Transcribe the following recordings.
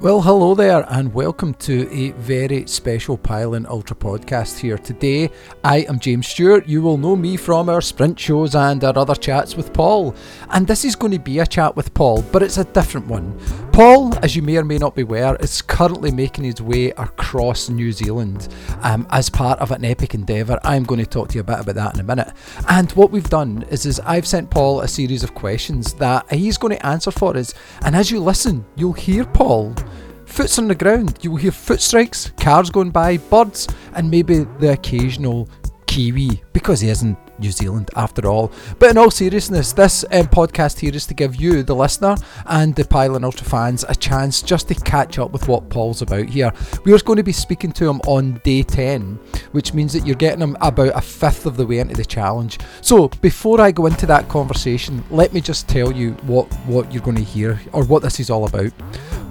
Well, hello there, and welcome to a very special Pyllon Ultra podcast here. Today, I am James Stewart. You will know me from our sprint shows and our other chats with Paul. And this is going to be a chat with Paul, but it's a different one. Paul, as you may or may not be aware, is currently making his way across New Zealand um, as part of an epic endeavour. I'm going to talk to you a bit about that in a minute. And what we've done is, is I've sent Paul a series of questions that he's going to answer for us. And as you listen, you'll hear Paul Foots on the ground, you will hear foot strikes, cars going by, birds, and maybe the occasional Kiwi, because he isn't New Zealand after all. But in all seriousness, this um, podcast here is to give you, the listener, and the Pyllon Ultra fans a chance just to catch up with what Paul's about here. We are going to be speaking to him on day 10, which means that you're getting him about a fifth of the way into the challenge. So before I go into that conversation, let me just tell you what, what you're going to hear, or what this is all about.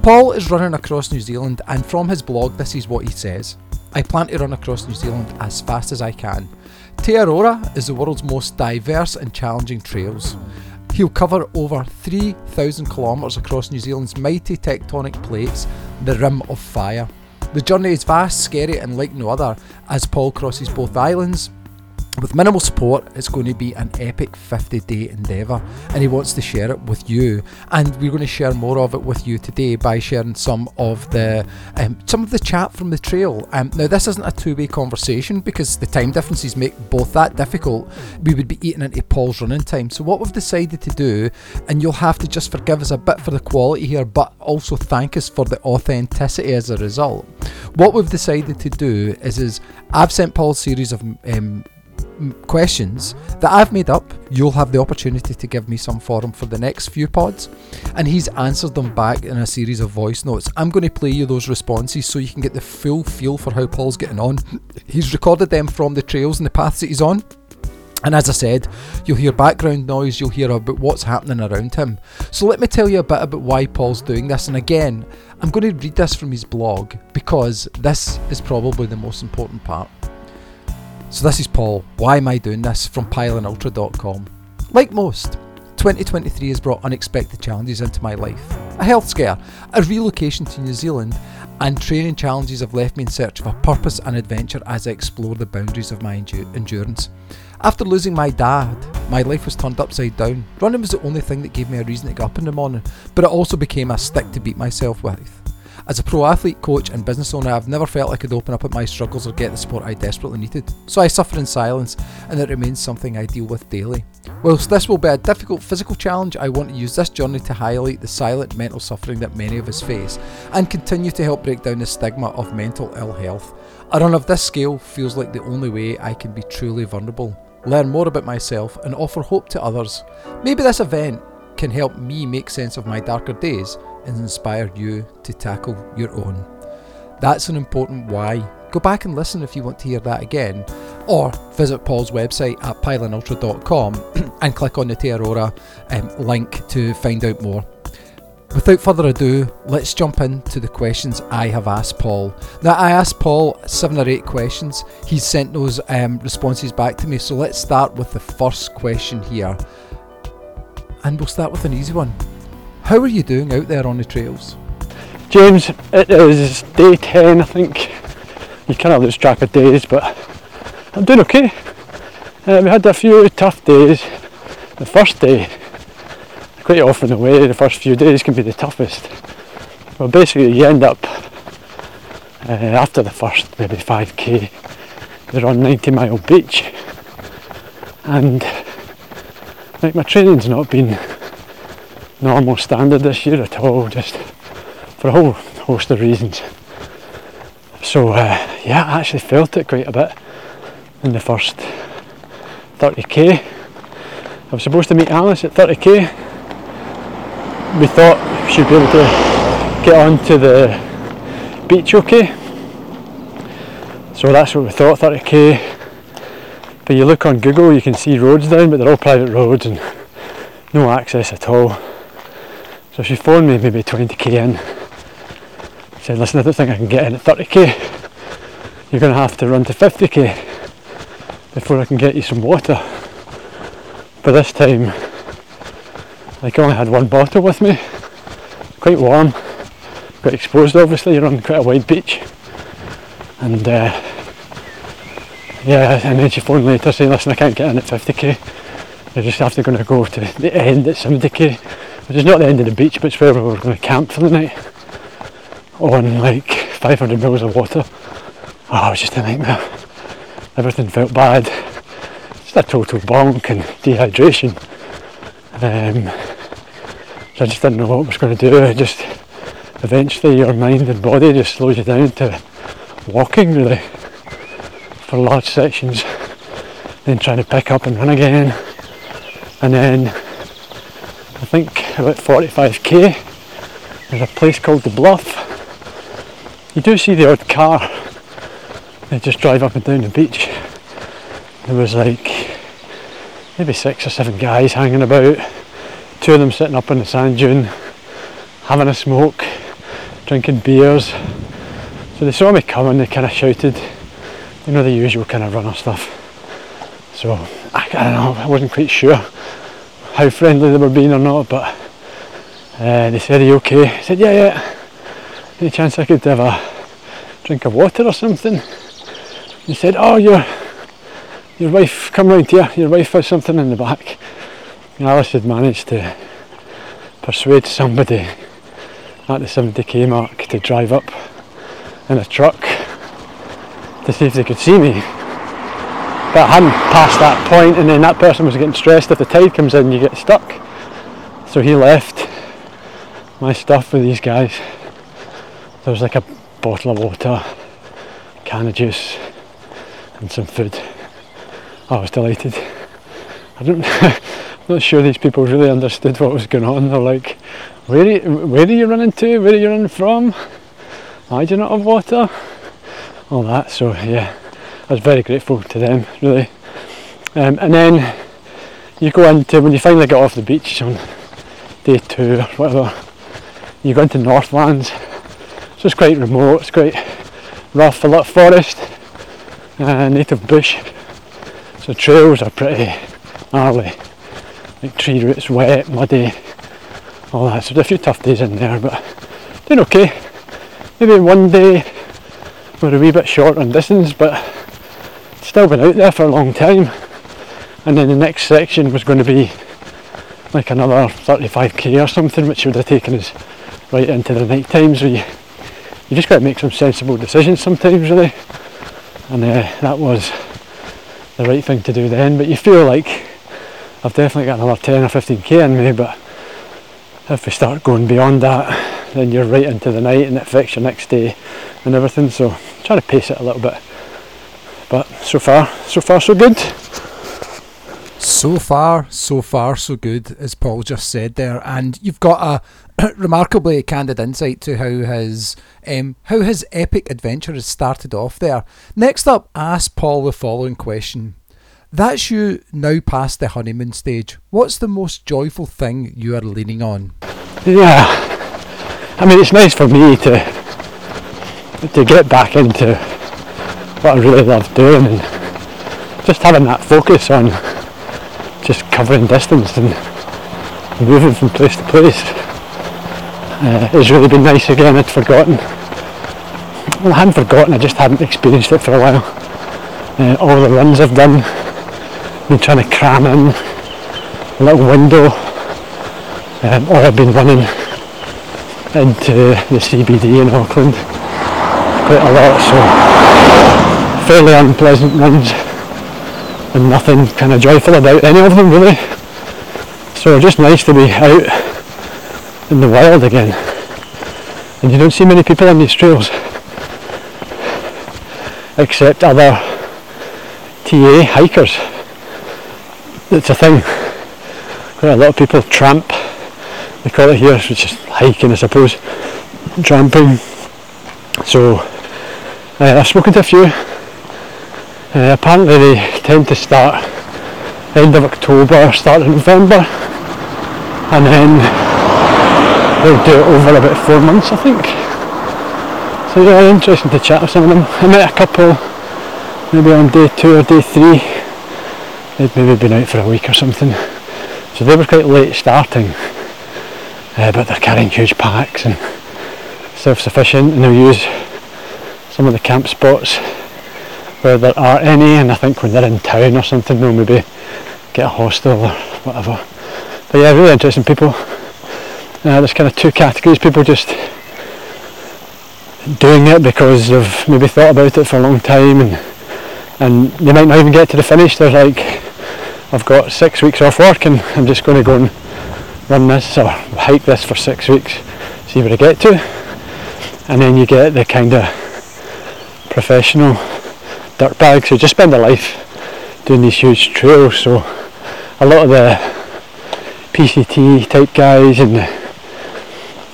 Paul is running across New Zealand, and from his blog, this is what he says I plan to run across New Zealand as fast as I can. Te Araroa is the world's most diverse and challenging trails. He'll cover over 3,000 kilometres across New Zealand's mighty tectonic plates, the Rim of Fire. The journey is vast, scary, and like no other as Paul crosses both islands, with minimal support, it's going to be an epic 50 day endeavour, and he wants to share it with you. And we're going to share more of it with you today by sharing some of the um, some of the chat from the trail. Um, now, this isn't a two way conversation because the time differences make both that difficult. We would be eating into Paul's running time. So, what we've decided to do, and you'll have to just forgive us a bit for the quality here, but also thank us for the authenticity as a result. What we've decided to do is, is I've sent Paul a series of um, questions that I've made up, you'll have the opportunity to give me some for him for the next few pods. And he's answered them back in a series of voice notes. I'm going to play you those responses so you can get the full feel for how Paul's getting on. He's recorded them from the trails and the paths that he's on. And as I said, you'll hear background noise, you'll hear about what's happening around him. So let me tell you a bit about why Paul's doing this. And again, I'm going to read this from his blog because this is probably the most important part. So this is Paul. Why am I doing this? From pyllonultra.com. Like most, 2023 has brought unexpected challenges into my life. A health scare, a relocation to New Zealand, and training challenges have left me in search of a purpose and adventure as I explore the boundaries of my endu- endurance. After losing my dad, my life was turned upside down. Running was the only thing that gave me a reason to get up in the morning, but it also became a stick to beat myself with. As a pro athlete, coach, and business owner, I've never felt I could open up at my struggles or get the support I desperately needed. So I suffer in silence, and it remains something I deal with daily. Whilst this will be a difficult physical challenge, I want to use this journey to highlight the silent mental suffering that many of us face and continue to help break down the stigma of mental ill health. A run of this scale feels like the only way I can be truly vulnerable, learn more about myself, and offer hope to others. Maybe this event can help me make sense of my darker days and inspire you to tackle your own. That's an important why. Go back and listen if you want to hear that again, or visit Paul's website at pyllonultra.com and click on the Te um, link to find out more. Without further ado, let's jump into the questions I have asked Paul. Now, I asked Paul seven or eight questions. He's sent those um, responses back to me, so let's start with the first question here. And we'll start with an easy one. How are you doing out there on the trails? James, it is day 10, I think. You kind of lose track of days, but I'm doing okay. Uh, we had a few tough days. The first day, quite often the way, the first few days can be the toughest. Well, basically, you end up uh, after the first maybe 5k, you're on 90 Mile Beach, and like my training's not been normal standard this year at all, just for a whole host of reasons. So uh, yeah, I actually felt it quite a bit in the first 30k. I was supposed to meet Alice at 30k. We thought she'd be able to get on to the beach okay. So that's what we thought, 30k. But you look on Google, you can see roads down, but they're all private roads and no access at all. So she phoned me maybe 20k in, said, listen, I don't think I can get in at 30k. You're going to have to run to 50k before I can get you some water. But this time, like I only had one bottle with me, quite warm, quite exposed obviously, you're on quite a wide beach. And uh, yeah, and then she phoned later saying, listen, I can't get in at 50k. I just have to going to go to the end at 70k, which is not the end of the beach, but it's where we were going to camp for the night on like 500 mils of water. Oh, it was just a nightmare. Everything felt bad. Just a total bonk and dehydration. Um, so I just didn't know what I was going to do. I just eventually your mind and body just slows you down to walking really for large sections, then trying to pick up and run again, and then I think about 45k. There's a place called the Bluff. You do see the odd car. They just drive up and down the beach. There was like maybe six or seven guys hanging about. Two of them sitting up on the sand dune, having a smoke, drinking beers. So they saw me coming, they kind of shouted, you know, the usual kind of runner stuff. So I, I don't know, I wasn't quite sure how friendly they were being or not, but uh, they said, Are you okay? I said, Yeah, yeah. Any chance I could have a drink of water or something? He said, Oh, your, your wife, come round here, your wife has something in the back. And Alice had managed to persuade somebody at the 70k mark to drive up in a truck to see if they could see me. But I hadn't passed that point, and then that person was getting stressed if the tide comes in, you get stuck. So he left my stuff with these guys. There was like a bottle of water, can of juice, and some food. I was delighted. I don't, I'm not sure these people really understood what was going on. They're like, where are you, where are you running to? Where are you running from? Why do you not have water? All that. So yeah, I was very grateful to them, really. Um, and then you go into when you finally get off the beach on day two or whatever. You go into Northlands. So it's quite remote. It's quite rough. A lot of forest, uh, native bush. So trails are pretty gnarly, like tree roots, wet, muddy, all that. So there's a few tough days in there, but doing okay. Maybe one day we're a wee bit short on distance, but still been out there for a long time. And then the next section was going to be like another 35k or something, which would have taken us right into the night times. So you, you just got to make some sensible decisions sometimes, really. And uh, that was the right thing to do then. But you feel like I've definitely got another 10 or 15k in me, but if we start going beyond that, then you're right into the night and it affects your next day and everything. So try to pace it a little bit. But so far, so far, so good. So far, so far, so good, as Paul just said there. And you've got a remarkably candid insight to how his um, how his epic adventure has started off there. Next up, ask Paul the following question. That's you now past the honeymoon stage. What's the most joyful thing you are leaning on? Yeah, I mean it's nice for me to to get back into what I really love doing and just having that focus on just covering distance and moving from place to place uh, has really been nice again. I'd forgotten. Well, I hadn't forgotten. I just hadn't experienced it for a while. Uh, all the runs I've done, been trying to cram in a little window, um, or I've been running into the CBD in Auckland quite a lot. So fairly unpleasant runs and nothing kind of joyful about any of them really. So just nice to be out in the wild again. And you don't see many people on these trails except other TA hikers. It's a thing. Quite a lot of people tramp. They call it here, which is hiking I suppose. Tramping. So uh, I've spoken to a few. Uh, apparently they tend to start end of October, start of November, and then they'll do it over about four months, I think. So yeah, interesting to chat with some of them. I met a couple maybe on day two or day three. They'd maybe been out for a week or something. So they were quite late starting, uh, but they're carrying huge packs and self-sufficient and they'll use some of the camp spots where there are any and I think when they're in town or something they'll maybe get a hostel or whatever. But yeah, really interesting people. Uh, there's kind of two categories, people just doing it because they've maybe thought about it for a long time and and they might not even get to the finish. They're like, I've got six weeks off work and I'm just going to go and run this or hike this for six weeks, see where I get to. And then you get the kind of professional dirtbags who just spend their life doing these huge trails. So a lot of the PCT type guys and the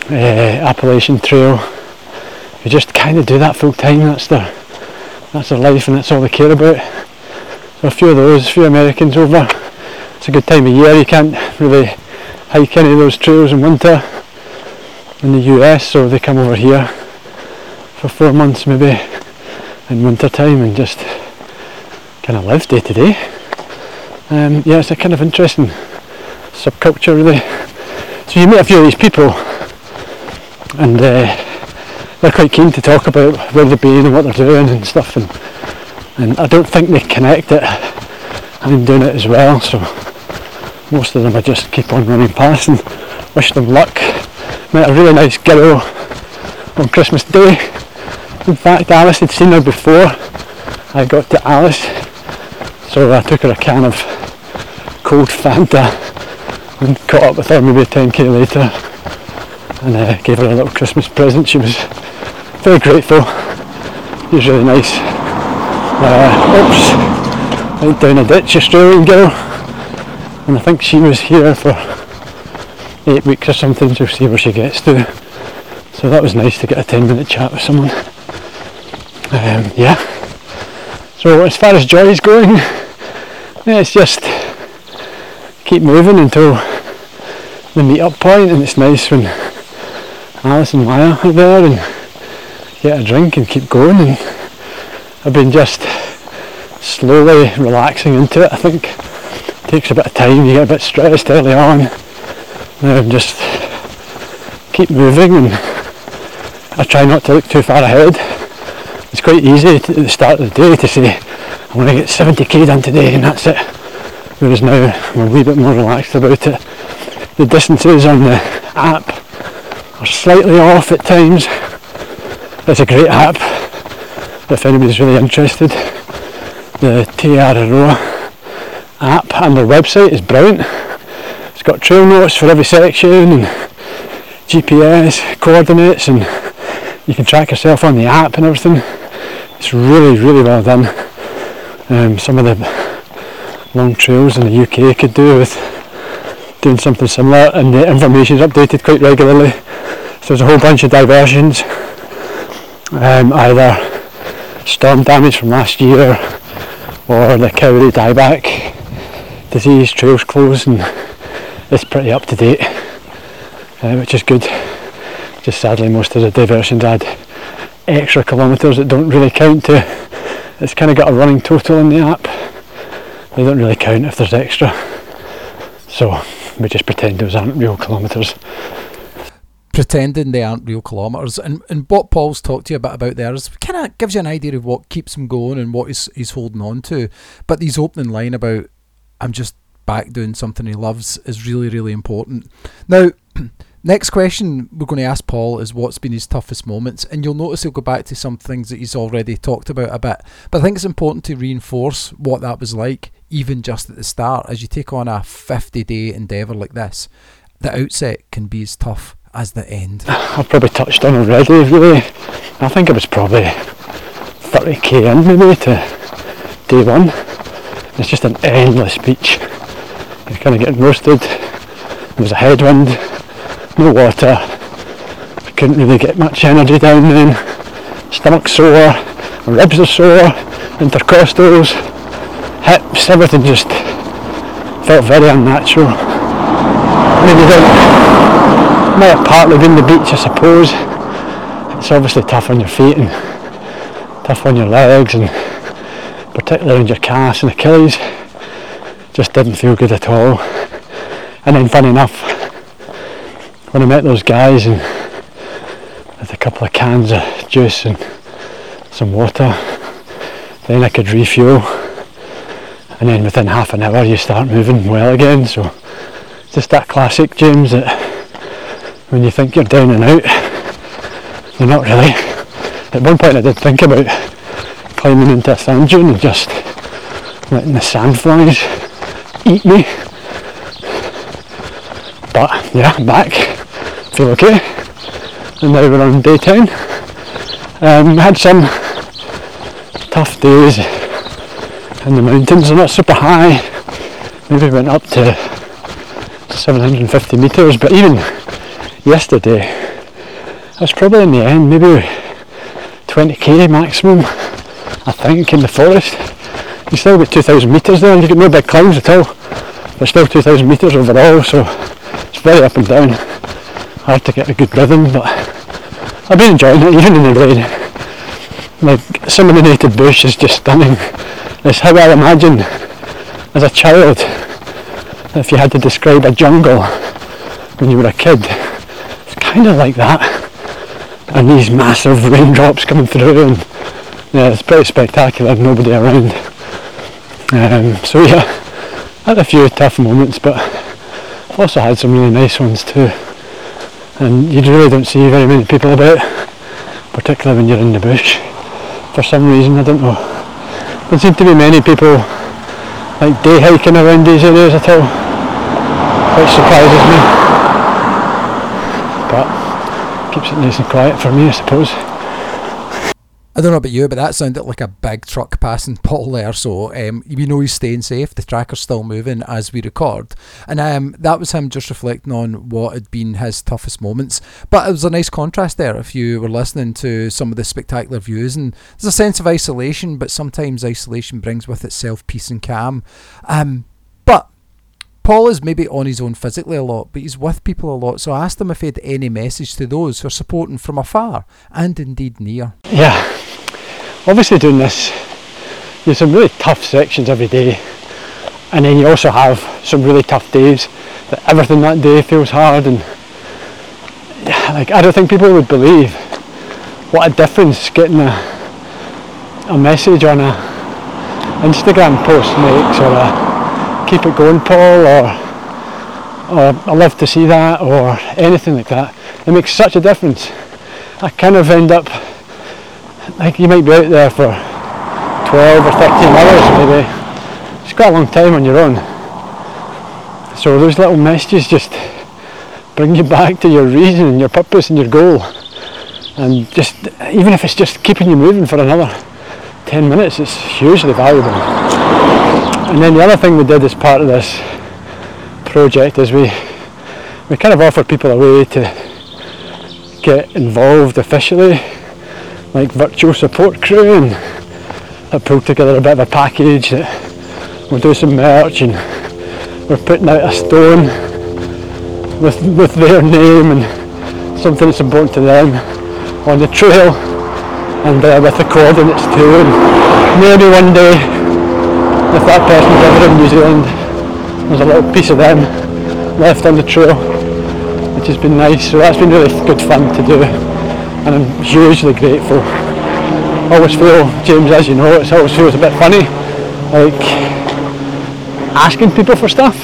uh, Appalachian Trail who just kind of do that full time. That's their that's their life and that's all they care about. So a few of those, a few Americans over. It's a good time of year. You can't really hike any of those trails in winter in the US, so they come over here for four months maybe in winter time and just kind of live day to day. Um, yeah, it's a kind of interesting subculture really. So you meet a few of these people and uh, they're quite keen to talk about where they've been and what they're doing and stuff and and I don't think they connect it I'm doing it as well so most of them I just keep on running past and wish them luck met a really nice girl on Christmas Day in fact Alice had seen her before I got to Alice so I took her a can of cold Fanta and caught up with her maybe 10k later and uh, gave her a little Christmas present. She was very grateful. He was really nice. Uh, oops, went down a ditch, Australian girl, and I think she was here for eight weeks or something to see where she gets to. So that was nice to get a 10 minute chat with someone. Um, yeah. So as far as joy is going, yeah, it's just keep moving until the meet up point and it's nice when Alice and Mya are there and get a drink and keep going and I've been just slowly relaxing into it. I think takes a bit of time, you get a bit stressed early on and just keep moving and I try not to look too far ahead. It's quite easy at the start of the day to say I'm going to get 70k done today and that's it. Whereas now I'm a wee bit more relaxed about it. The distances on the app are slightly off at times it's a great app if anybody's really interested. The TRRO app and their website is brilliant. It's got trail notes for every section and GPS coordinates and you can track yourself on the app and everything. It's really, really well done. Um, some of the long trails in the UK could do with doing something similar and the information is updated quite regularly. So there's a whole bunch of diversions um, either storm damage from last year or the kauri dieback disease trails closed and it's pretty up to date uh, which is good. Just sadly most of the diversions add extra kilometres that don't really count to. It's kind of got a running total in the app. They don't really count if there's extra. So we just pretend those aren't real kilometres. Pretending they aren't real kilometres. And and what Paul's talked to you a bit about there is kind of gives you an idea of what keeps him going and what he's, he's holding on to. But his opening line about I'm just back doing something he loves is really, really important. Now, next question we're going to ask Paul is what's been his toughest moments. And you'll notice he'll go back to some things that he's already talked about a bit. But I think it's important to reinforce what that was like, even just at the start. As you take on a 50 day endeavour like this, the outset can be as tough as the end? I've probably touched on already, really. I think it was probably 30k in maybe to uh, day one. It's just an endless beach. You're kind of getting roasted. There was a headwind, no water. I couldn't really get much energy down then. Stomach sore, ribs are sore, intercostals, hips, everything just felt very unnatural. I might have partly been the beach I suppose. It's obviously tough on your feet and tough on your legs and particularly on your calves and Achilles. Just didn't feel good at all. And then funny enough, when I met those guys and with a couple of cans of juice and some water. Then I could refuel, and then within half an hour you start moving well again. So just that classic James that when you think you're down and out, you're not really. At one point I did think about climbing into a sand dune and just letting the sandflies eat me. But yeah, I'm back. Feel okay. And now we're on day 10. Um, had some tough days in the mountains. They're not super high. Maybe went up to 750 metres, but even yesterday, was probably in the end maybe 20k maximum, I think, in the forest. You still got 2,000 metres there, and you get no big climbs at all, but still 2,000 metres overall, so it's very up and down. Hard to get a good rhythm, but I've been enjoying it, even in the rain. Like some of the native bush is just stunning. It's how I imagine as a child if you had to describe a jungle when you were a kid. It's kind of like that. And these massive raindrops coming through and yeah, it's pretty spectacular, nobody around. Um, so yeah, had a few tough moments but also had some really nice ones too and you really don't see very many people about, particularly when you're in the bush. For some reason, I don't know. There seem to be many people like day hiking around these areas at all, which surprises me. But keeps it nice and quiet for me, I suppose. I don't know about you, but that sounded like a big truck passing Paul there. So um, we know he's staying safe. The tracker's still moving as we record, and um, that was him just reflecting on what had been his toughest moments. But it was a nice contrast there. If you were listening to some of the spectacular views, and there's a sense of isolation, but sometimes isolation brings with itself peace and calm. Um, but Paul is maybe on his own physically a lot, but he's with people a lot. So I asked him if he had any message to those who are supporting from afar and indeed near. Yeah, obviously doing this, you there's some really tough sections every day, and then you also have some really tough days that everything that day feels hard, and like I don't think people would believe what a difference getting a, a message on a Instagram post makes, or a keep it going, Paul, or or I love to see that, or anything like that. It makes such a difference. I kind of end up like you might be out there for 12 or 13 hours maybe. It's quite a long time on your own. So those little messages just bring you back to your reason and your purpose and your goal. And just even if it's just keeping you moving for another 10 minutes, it's hugely valuable. And then the other thing we did as part of this project is we we kind of offered people a way to get involved officially like virtual support crew and I pulled together a bit of a package that we'll do some merch and we're putting out a stone with with their name and something that's important to them on the trail and uh, with the coordinates too. And maybe one day if that person's ever in New Zealand there's a little piece of them left on the trail which has been nice. So that's been really good fun to do and I'm hugely grateful. I always feel, James, as you know, it always feels a bit funny, like asking people for stuff.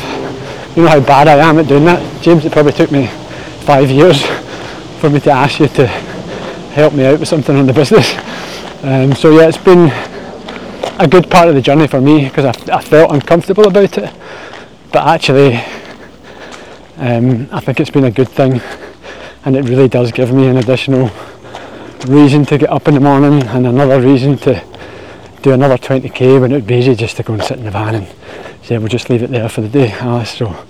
You know how bad I am at doing that. James, it probably took me five years for me to ask you to help me out with something on the business. Um, so yeah, it's been a good part of the journey for me because I, I, felt uncomfortable about it, but actually, um, I think it's been a good thing, and it really does give me an additional reason to get up in the morning and another reason to do another 20k when it would be easy just to go and sit in the van and say we'll just leave it there for the day. Uh, so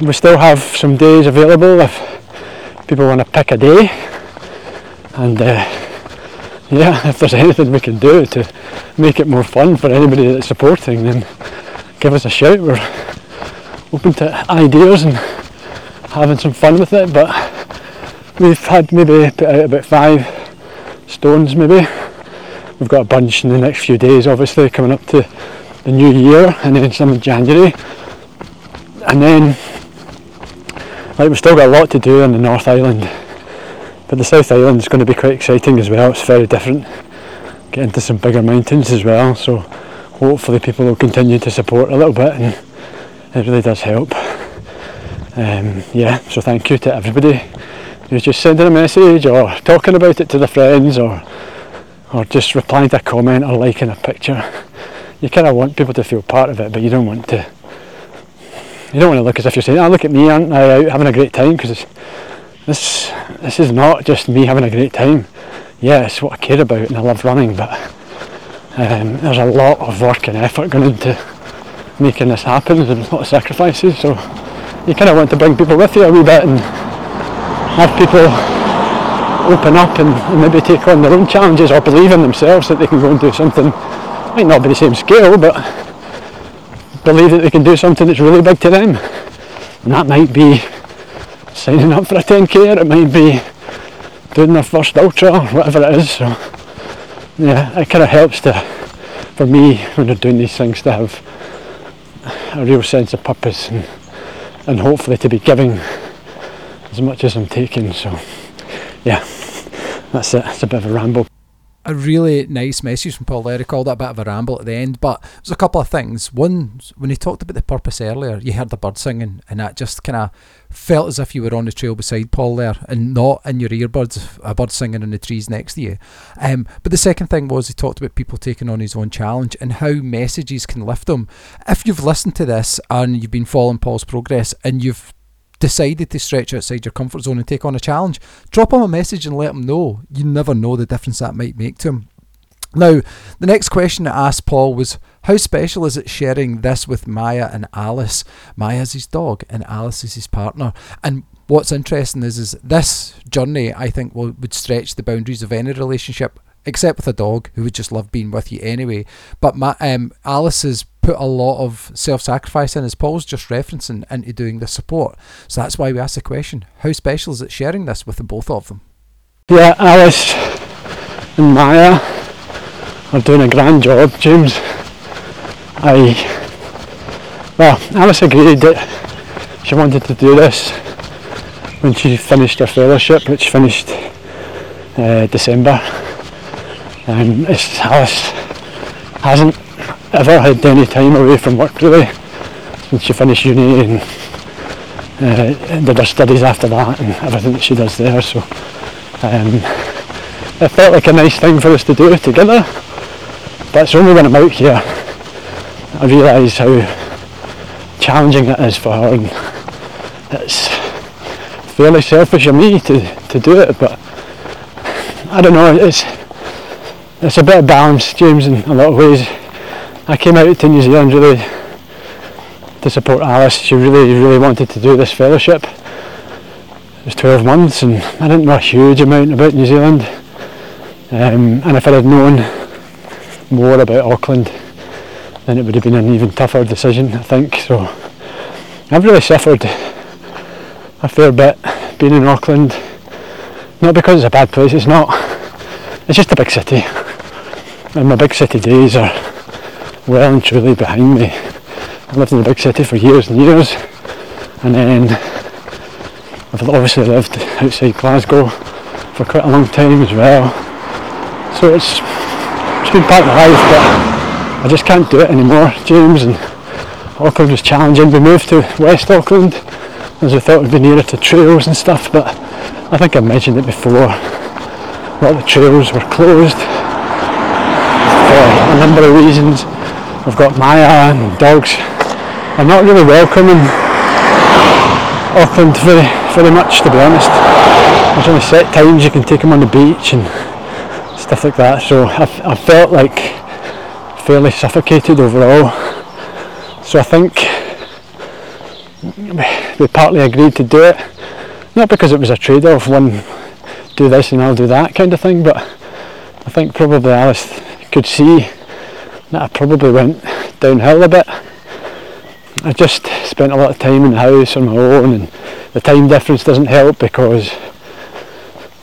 we still have some days available if people want to pick a day and uh, yeah if there's anything we can do to make it more fun for anybody that's supporting then give us a shout we're open to ideas and having some fun with it but We've had maybe put out about five stones maybe. We've got a bunch in the next few days obviously coming up to the new year and then some in January. And then like we've still got a lot to do on the North Island but the South Island is going to be quite exciting as well. It's very different. Get into some bigger mountains as well, so hopefully people will continue to support a little bit, and it really does help. Um, yeah, so thank you to everybody who's just sending a message or talking about it to their friends or or just replying to a comment or liking a picture. You kind of want people to feel part of it, but you don't want to. You don't want to look as if you're saying, "Oh, look at me, aren't I out having a great time?" Because this this is not just me having a great time. Yeah, it's what I care about, and I love running, but um, there's a lot of work and effort going into making this happen. There's a lot of sacrifices, so you kind of want to bring people with you a wee bit and have people open up and, maybe take on their own challenges or believe in themselves that they can go and do something. Might not be the same scale but believe that they can do something that's really big to them. And that might be signing up for a 10k or it might be doing their first ultra or whatever it is. So yeah it kind of helps to for me when they're doing these things to have a real sense of purpose and, and hopefully to be giving as much as I'm taking. So, yeah, that's it. It's a bit of a ramble. A really nice message from Paul there. He called it a bit of a ramble at the end, but there's a couple of things. One, when he talked about the purpose earlier, you heard the bird singing, and that just kind of felt as if you were on the trail beside Paul there, and not in your earbuds, a bird singing in the trees next to you. Um, but the second thing was he talked about people taking on his own challenge and how messages can lift them. If you've listened to this and you've been following Paul's progress and you've decided to stretch outside your comfort zone and take on a challenge, drop him a message and let him know. You never know the difference that might make to him. Now, the next question I asked Paul was How special is it sharing this with Mya and Alice? Mya's his dog and Alice is his partner. And what's interesting is, is this journey, I think, will, would stretch the boundaries of any relationship, except with a dog who would just love being with you anyway. But my, um, Alice's put a lot of self sacrifice in, as Paul's just referencing, into doing the support. So that's why we asked the question how special is it sharing this with the both of them? Yeah, Alice and Mya are doing a grand job, James. I, well, Alice agreed that she wanted to do this when she finished her fellowship, which finished uh, December. And Alice hasn't ever had any time away from work really since she finished uni and uh, did her studies after that and everything that she does there. So um, it felt like a nice thing for us to do together. But it's only when I'm out here I realise how challenging it is for her and it's fairly selfish of me to, to do it but I don't know it's it's a bit of balance James in a lot of ways I came out to New Zealand really to support Alice. She really, really wanted to do this fellowship. It was 12 months and I didn't know a huge amount about New Zealand. Um, and if I had known more about Auckland, then it would have been an even tougher decision, I think. So I've really suffered a fair bit being in Auckland. Not because it's a bad place, it's not. It's just a big city. And my big city days are well and truly behind me. I've lived in a big city for years and years, and then I've obviously lived outside Glasgow for quite a long time as well. So it's it's been part of my life, but I just can't do it anymore, James. And Auckland was challenging. We moved to West Auckland as we thought we'd be nearer to trails and stuff, but I think I mentioned it before. A lot of the trails were closed for a number of reasons I've got Mya and dogs. I'm not really welcoming Auckland very, very much to be honest. There's only set times you can take them on the beach and stuff like that. So I've, I felt like fairly suffocated overall. So I think we partly agreed to do it, not because it was a trade-off, one do this and I'll do that kind of thing, but I think probably Alice could see that I probably went downhill a bit. I just spent a lot of time in the house on my own and the time difference doesn't help because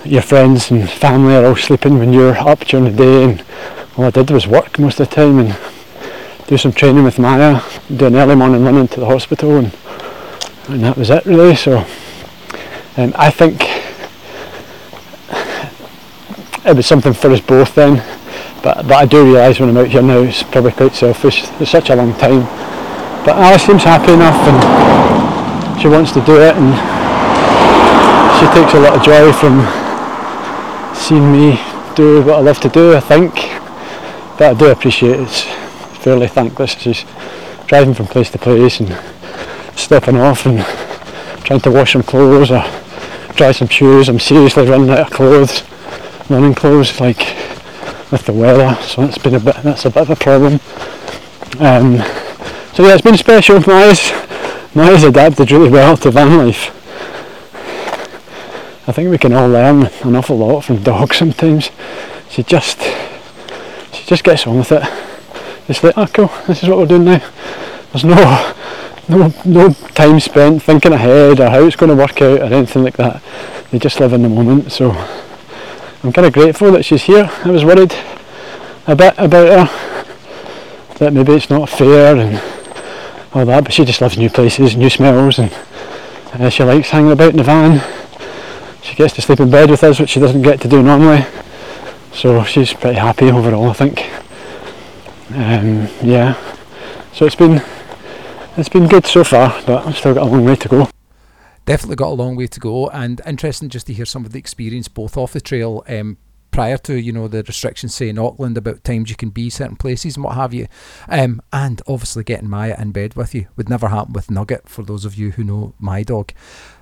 your friends and family are all sleeping when you're up during the day and all I did was work most of the time and do some training with Mya, do an early morning run into the hospital and, and that was it really so um, I think it was something for us both then. But but I do realise when I'm out here now, it's probably quite selfish. It's such a long time. But Alice seems happy enough, and she wants to do it, and she takes a lot of joy from seeing me do what I love to do. I think, but I do appreciate it's fairly thankless. She's driving from place to place and stepping off and trying to wash some clothes or dry some shoes. I'm seriously running out of clothes, running clothes like with the weather, so that's been a bit. That's a bit of a problem. Um, so yeah, it's been special. Mya's Mya's adapted really well to van life. I think we can all learn an awful lot from dogs sometimes. She just she just gets on with it. It's like, oh cool, this is what we're doing now. There's no no no time spent thinking ahead or how it's going to work out or anything like that. They just live in the moment. So I'm kind of grateful that she's here. I was worried a bit about her that maybe it's not fair and all that, but she just loves new places, new smells, and uh, she likes hanging about in the van. She gets to sleep in bed with us, which she doesn't get to do normally. So she's pretty happy overall, I think. Um, yeah. So it's been it's been good so far, but I've still got a long way to go. Definitely got a long way to go, and interesting just to hear some of the experience both off the trail. Um, prior to you know the restrictions say in Auckland about times you can be certain places and what have you um, and obviously getting Mya in bed with you would never happen with Nugget for those of you who know my dog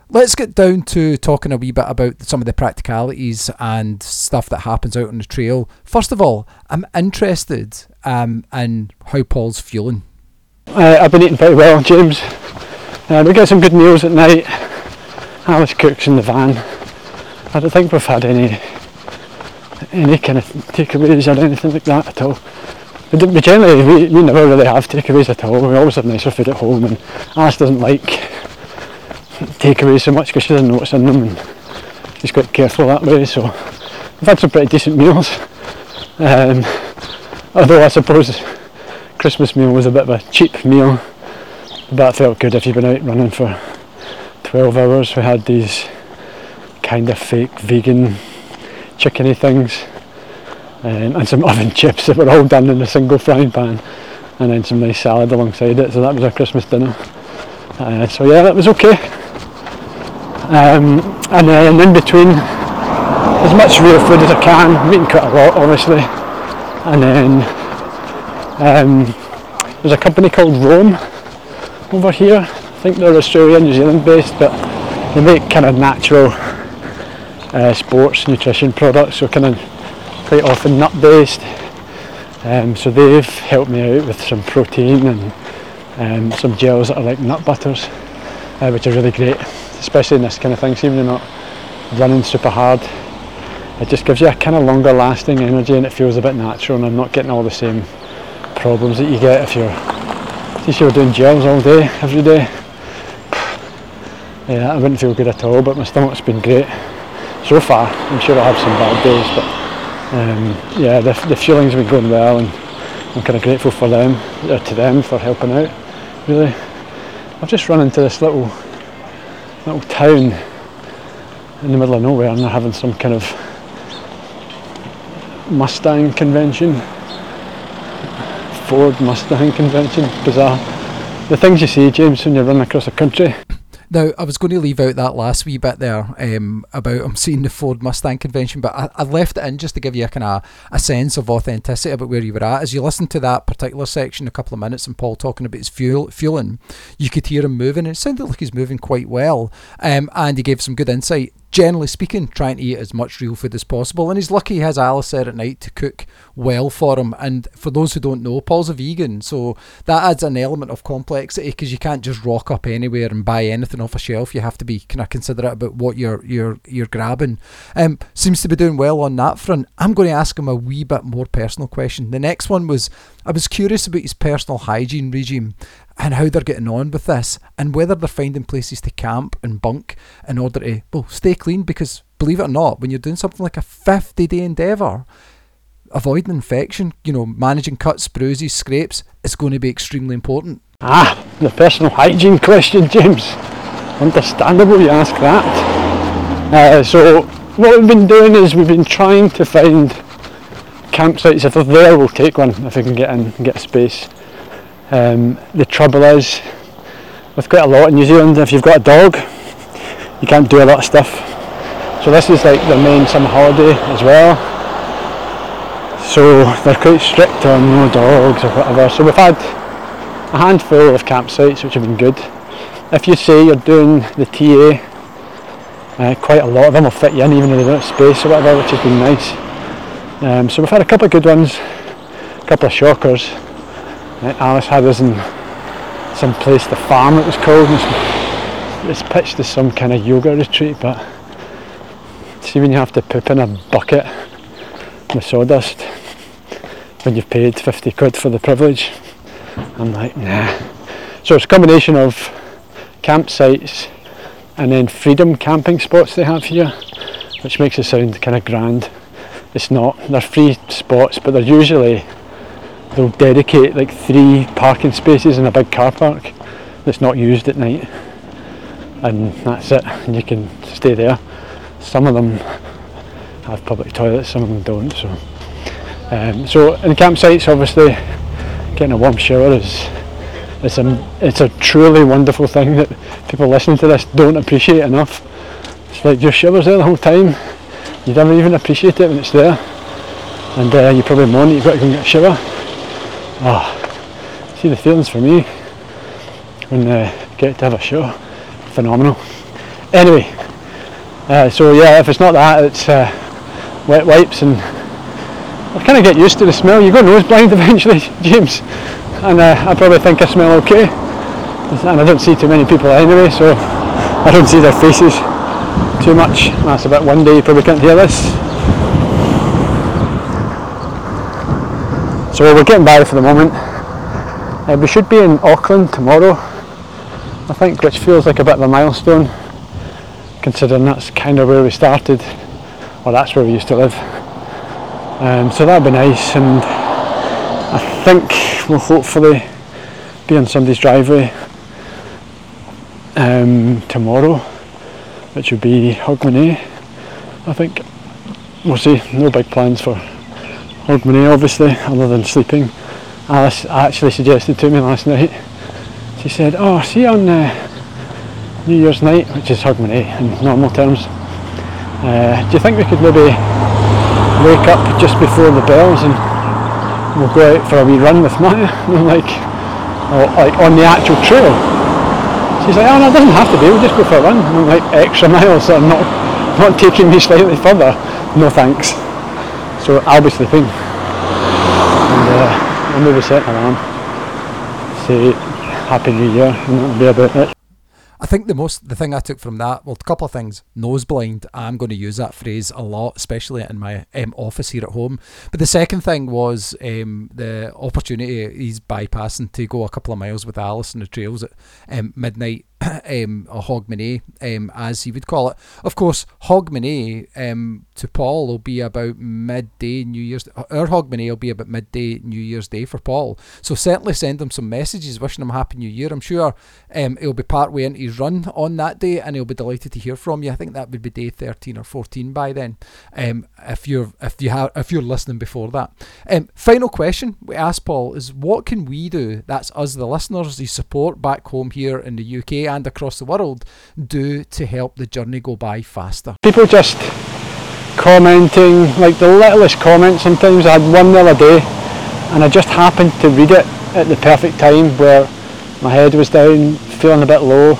let's get down to talking a wee bit about some of the practicalities and stuff that happens out on the trail first of all I'm interested um, in how Paul's fueling. uh, I've been eating very well James uh, we get some good meals at night Alice cooks in the van I don't think we've had any any kind of takeaways or anything like that at all. We generally, we, we never really have takeaways at all. We always have nicer food at home, and Alice doesn't like takeaways so much because she doesn't know what's in them, and she's quite careful that way. So we've had some pretty decent meals. Um, although I suppose Christmas meal was a bit of a cheap meal, but it felt good. If you've been out running for 12 hours. We had these kind of fake vegan chickeny things um, and some oven chips that were all done in a single frying pan and then some nice salad alongside it. So that was our Christmas dinner. Uh, so yeah that was okay. Um, and then in between as much real food as I can. I'm eating quite a lot obviously. And then um, there's a company called Roam over here I think they're Australia New Zealand based but they make kind of natural uh, sports nutrition products, so kind of quite often nut based. Um, so they've helped me out with some protein and um, some gels that are like nut butters, uh, which are really great, especially in this kind of thing. So even you're not running super hard, it just gives you a kind of longer lasting energy and it feels a bit natural and I'm not getting all the same problems that you get if you're if you're doing gels all day, every day. Yeah, I wouldn't feel good at all, but my stomach's been great so far. I'm sure I'll have some bad days, but um, yeah, the, the feelings have been going well, and I'm kind of grateful for them, uh, to them for helping out. Really, I've just run into this little little town in the middle of nowhere, and they're having some kind of Mustang convention, Ford Mustang convention. Bizarre. The things you see, James, when you're running across the country. Now, I was going to leave out that last wee bit there um, about I'm seeing the Ford Mustang convention, but I, I left it in just to give you a kind of a sense of authenticity about where you were at. As you listened to that particular section a couple of minutes and Paul talking about his fuel fueling, you could hear him moving. It sounded like he's moving quite well, um, and he gave some good insight generally speaking, trying to eat as much real food as possible. And he's lucky he has Alice there at night to cook well for him. And for those who don't know, Paul's a vegan, so that adds an element of complexity because you can't just rock up anywhere and buy anything off a shelf. You have to be kind of considerate about what you're you're you're grabbing. Um, seems to be doing well on that front. I'm going to ask him a wee bit more personal question. The next one was I was curious about his personal hygiene regime and how they're getting on with this and whether they're finding places to camp and bunk in order to well stay clean because believe it or not when you're doing something like a 50 day endeavour avoiding infection you know managing cuts bruises scrapes is going to be extremely important ah the personal hygiene question james understandable you ask that uh, so what we've been doing is we've been trying to find campsites. If they're there, we'll take one if we can get in and get space. Um, the trouble is, with quite a lot in New Zealand, if you've got a dog, you can't do a lot of stuff. So this is like their main summer holiday as well. So they're quite strict on no dogs or whatever. So we've had a handful of campsites which have been good. If you say you're doing the TA, uh, quite a lot of them will fit you in even if they don't have space or whatever, which has been nice. Um, so we've had a couple of good ones, a couple of shockers. Alice had us in some place, the farm it was called. It's, it's pitched as some kind of yoga retreat, but see when you have to poop in a bucket with sawdust when you've paid 50 quid for the privilege. I'm like, nah. So it's a combination of campsites and then freedom camping spots they have here, which makes it sound kind of grand it's not. They're free spots, but they're usually they'll dedicate like three parking spaces in a big car park that's not used at night, and that's it. And you can stay there. Some of them have public toilets, some of them don't. So, um, so in campsites, obviously, getting a warm shower is it's a it's a truly wonderful thing that people listening to this don't appreciate enough. It's like your shower's there the whole time you never even appreciate it when it's there and uh, you probably moan that you've got to go and get a shower oh, see the feelings for me when uh, get to have a shower phenomenal. Anyway uh, so yeah if it's not that it's uh, wet wipes and I kind of get used to the smell. You go nose blind eventually James. And uh, I probably think I smell okay. And I don't see too many people anyway so I don't see their faces too much. That's about one day you probably can't hear this. So we're getting by for the moment. Uh, we should be in Auckland tomorrow, I think, which feels like a bit of a milestone, considering that's kind of where we started, or that's where we used to live. Um, so that'd be nice, and I think we'll hopefully be on somebody's driveway um, tomorrow which would be Hogmanay, I think. We'll see, no big plans for Hogmanay obviously, other than sleeping. Alice actually suggested to me last night, she said, oh, see on uh, New Year's night, which is Hogmanay in normal terms, uh, do you think we could maybe wake up just before the bells and we'll go out for a wee run with Mya? I'm like, oh, like on the actual trail. She's like, oh no, it doesn't have to be, we'll just go for a run. And I'm like, extra miles are not, not taking me slightly further. No thanks. So I'll be sleeping. Uh, I'll maybe set an alarm. Say Happy New Year and that'll be about it. I think the most the thing I took from that, well, a couple of things. Nose blind. I'm going to use that phrase a lot, especially in my um, office here at home. But the second thing was um, the opportunity he's bypassing to go a couple of miles with Alice in the trails at um, midnight um, a Hogmanay, um, as he would call it. Of course, Hogmanay um, to Paul will be about midday New Year's. Our Hogmanay will be about midday New Year's Day for Paul. So certainly send him some messages wishing him happy New Year. I'm sure um, he'll be part way into his run on that day, and he'll be delighted to hear from you. I think that would be day 13 or 14 by then. Um, if you're if you have if you're listening before that. Um, final question we asked Paul is what can we do? That's us, the listeners, the support back home here in the UK and across the world do to help the journey go by faster? People just commenting, like the littlest comment sometimes. I had one the other day and I just happened to read it at the perfect time where my head was down, feeling a bit low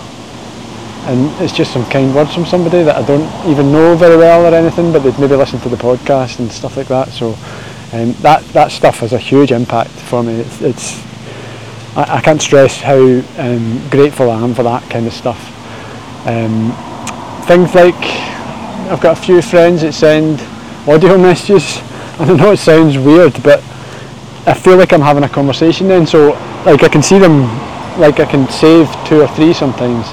and it's just some kind words from somebody that I don't even know very well or anything, but they'd maybe listen to the podcast and stuff like that. So um, that that stuff has a huge impact for me. It's, it's I, I, can't stress how um, grateful I am for that kind of stuff. Um, things like I've got a few friends that send audio messages. I don't know it sounds weird, but I feel like I'm having a conversation then. So like I can see them, like I can save two or three sometimes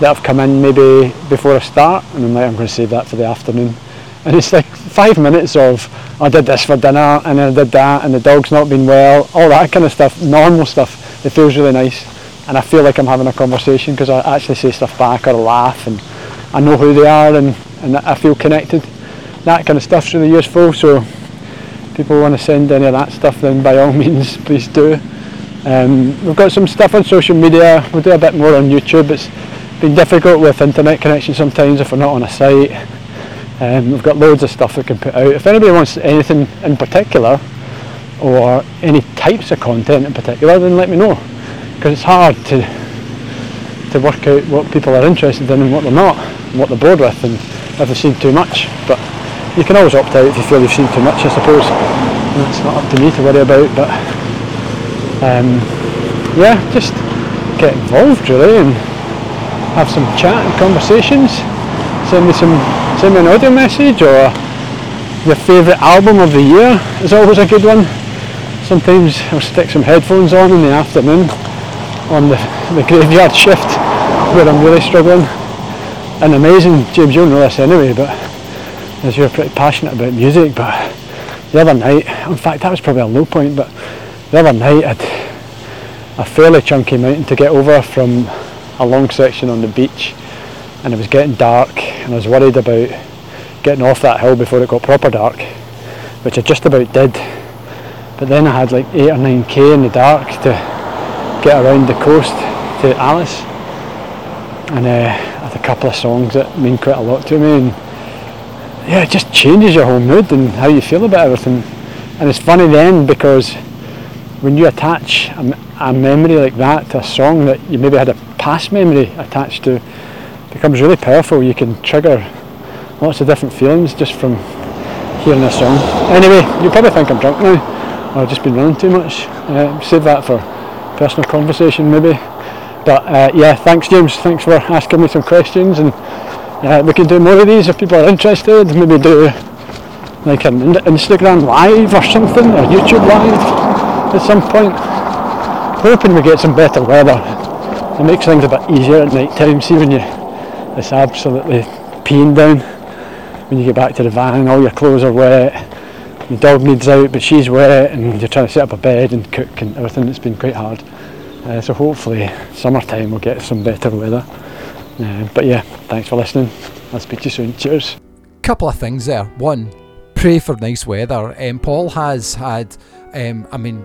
that have come in maybe before I start, and I'm like I'm going to save that for the afternoon. And it's like five minutes of I did this for dinner and then I did that and the dog's not been well, all that kind of stuff, normal stuff. It feels really nice and I feel like I'm having a conversation because I actually say stuff back or laugh and I know who they are and and I feel connected. That kind of stuff's really useful. So people want to send any of that stuff, then by all means, please do. Um, we've got some stuff on social media. We'll do a bit more on YouTube. It's been difficult with internet connection sometimes if we're not on a site. Um, we've got loads of stuff we can put out. If anybody wants anything in particular, or any types of content in particular, then let me know. Because it's hard to to work out what people are interested in and what they're not, and what they're bored with, and if they've seen too much. But you can always opt out if you feel you've seen too much, I suppose. And That's not up to me to worry about, but um, yeah, just get involved really and have some chat and conversations. Send me some, send me an audio message or your favourite album of the year is always a good one. Sometimes I'll stick some headphones on in the afternoon on the, the graveyard shift where I'm really struggling. An amazing, James, you'll know this anyway, but as you're pretty passionate about music, but the other night, in fact that was probably a low point, but the other night I had a fairly chunky mountain to get over from a long section on the beach and it was getting dark and I was worried about getting off that hill before it got proper dark, which I just about did. But then I had like 8 or 9k in the dark to get around the coast to Alice and uh, I had a couple of songs that mean quite a lot to me and yeah, it just changes your whole mood and how you feel about everything. And it's funny then because when you attach a, a, memory like that to a song that you maybe had a past memory attached to, becomes really powerful. You can trigger lots of different feelings just from hearing a song. Anyway, you probably think I'm drunk now, I've just been running too much. Uh, save that for personal conversation maybe. But uh, yeah, thanks James. Thanks for asking me some questions and uh, we can do more of these if people are interested. Maybe do like an Instagram live or something, or YouTube live at some point. Hoping we get some better weather. It makes things a bit easier at night time. See when you it's absolutely peeing down. When you get back to the van, all your clothes are wet. The dog needs out, but she's wet, and you're trying to set up a bed and cook and everything. It's been quite hard. Uh, so hopefully, summertime we'll get some better weather. Uh, but yeah, thanks for listening. I'll speak to you soon. Cheers. Couple of things there. One, pray for nice weather. Um, Paul has had, um, I mean,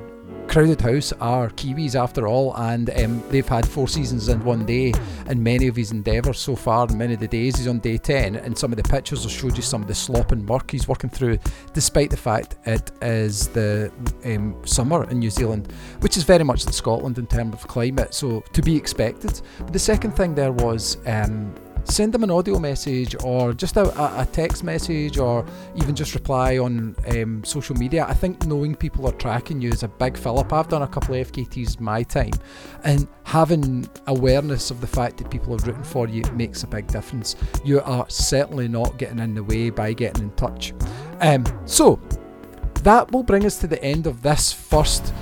Crowded House are Kiwis after all, and um, they've had four seasons in one day. in many of his endeavours so far, many of the days he's on day 10, and some of the pictures will show you some of the slop and work he's working through, despite the fact it is the um, summer in New Zealand, which is very much like Scotland in terms of climate, so to be expected. But the second thing there was. Um, send them an audio message or just a, a text message or even just reply on um, social media. I think knowing people are tracking you is a big fill up. I've done a couple of FKTs my time, and having awareness of the fact that people are rooting for you makes a big difference. You are certainly not getting in the way by getting in touch. Um, so, that will bring us to the end of this first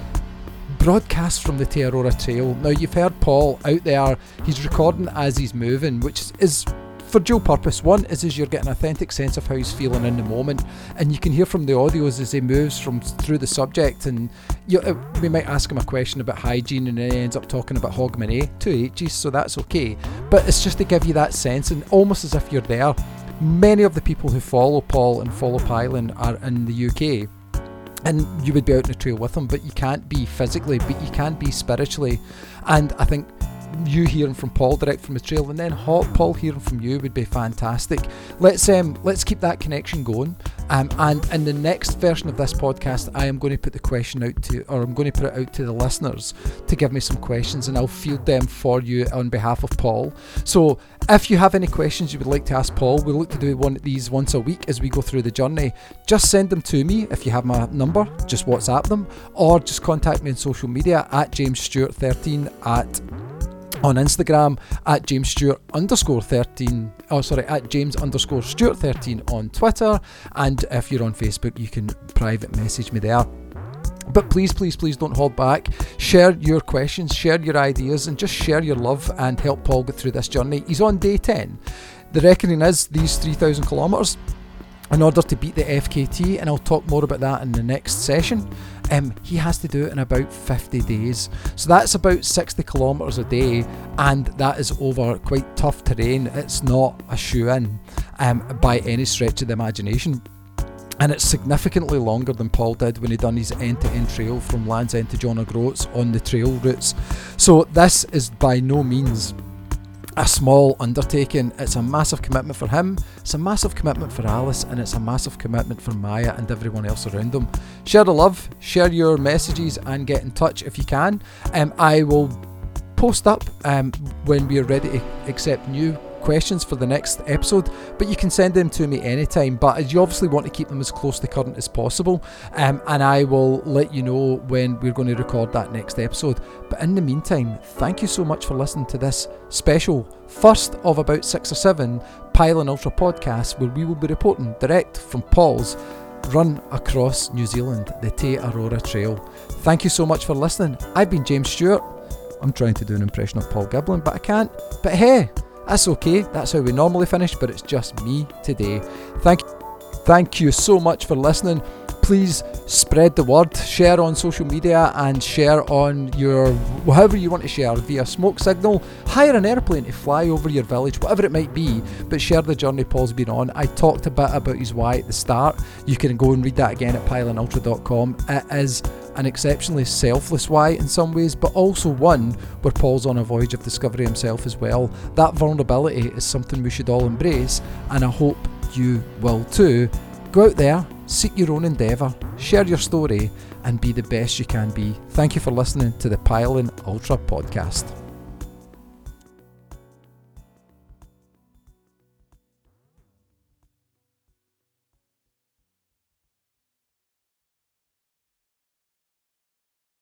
broadcast from the Te Araroa Trail. Now, you've heard Paul out there, he's recording as he's moving, which is for dual purpose. One is as you're getting an authentic sense of how he's feeling in the moment, and you can hear from the audios as he moves from through the subject. And you, uh, we might ask him a question about hygiene, and he ends up talking about Hogmanay, two H's, so that's okay. But it's just to give you that sense, and almost as if you're there. Many of the people who follow Paul and follow Pyllon are in the UK and you would be out in the trail with them, but you can't be physically, but you can be spiritually. And I think you hearing from Paul direct from the trail, and then Paul hearing from you would be fantastic. Let's um let's keep that connection going. Um, and in the next version of this podcast, I am going to put the question out to, or I'm going to put it out to the listeners to give me some questions, and I'll field them for you on behalf of Paul. So if you have any questions you would like to ask Paul, we'll look to do one of these once a week as we go through the journey. Just send them to me if you have my number, just WhatsApp them, or just contact me on social media at James Stewart 13 at on Instagram at James Stewart underscore 13. Oh, sorry, at James underscore Stewart 13 on Twitter. And if you're on Facebook, you can private message me there. But please, please, please don't hold back. Share your questions, share your ideas, and just share your love and help Paul get through this journey. He's on day 10. The reckoning is these 3,000 kilometres in order to beat the FKT, and I'll talk more about that in the next session. Um, he has to do it in about 50 days. So that's about 60 kilometres a day, and that is over quite tough terrain. It's not a shoe in um, by any stretch of the imagination. And it's significantly longer than Paul did when he done his end-to-end trail from Land's End to John O'Groats on the trail routes. So this is by no means a small undertaking. It's a massive commitment for him, it's a massive commitment for Alice, and it's a massive commitment for Mya and everyone else around them. Share the love, share your messages, and get in touch if you can. Um, I will post up um, when we are ready to accept new questions for the next episode, but you can send them to me anytime. But I you obviously want to keep them as close to current as possible, um, and I will let you know when we're going to record that next episode. But in the meantime, thank you so much for listening to this special first of about six or seven Pyllon Ultra podcasts where we will be reporting direct from Paul's run across New Zealand, the Te Araroa Trail. Thank you so much for listening. I've been James Stewart. I'm trying to do an impression of Paul Giblin, but I can't. But hey, that's okay, that's how we normally finish, but it's just me today. Thank, thank you so much for listening. Please spread the word, share on social media, and share on your however you want to share via smoke signal. Hire an airplane to fly over your village, whatever it might be, but share the journey Paul's been on. I talked a bit about his why at the start. You can go and read that again at pyllonultra.com. It is an exceptionally selfless why in some ways, but also one where Paul's on a voyage of discovery himself as well. That vulnerability is something we should all embrace, and I hope you will too. Go out there, seek your own endeavour, share your story, and be the best you can be. Thank you for listening to the Pyllon Ultra podcast.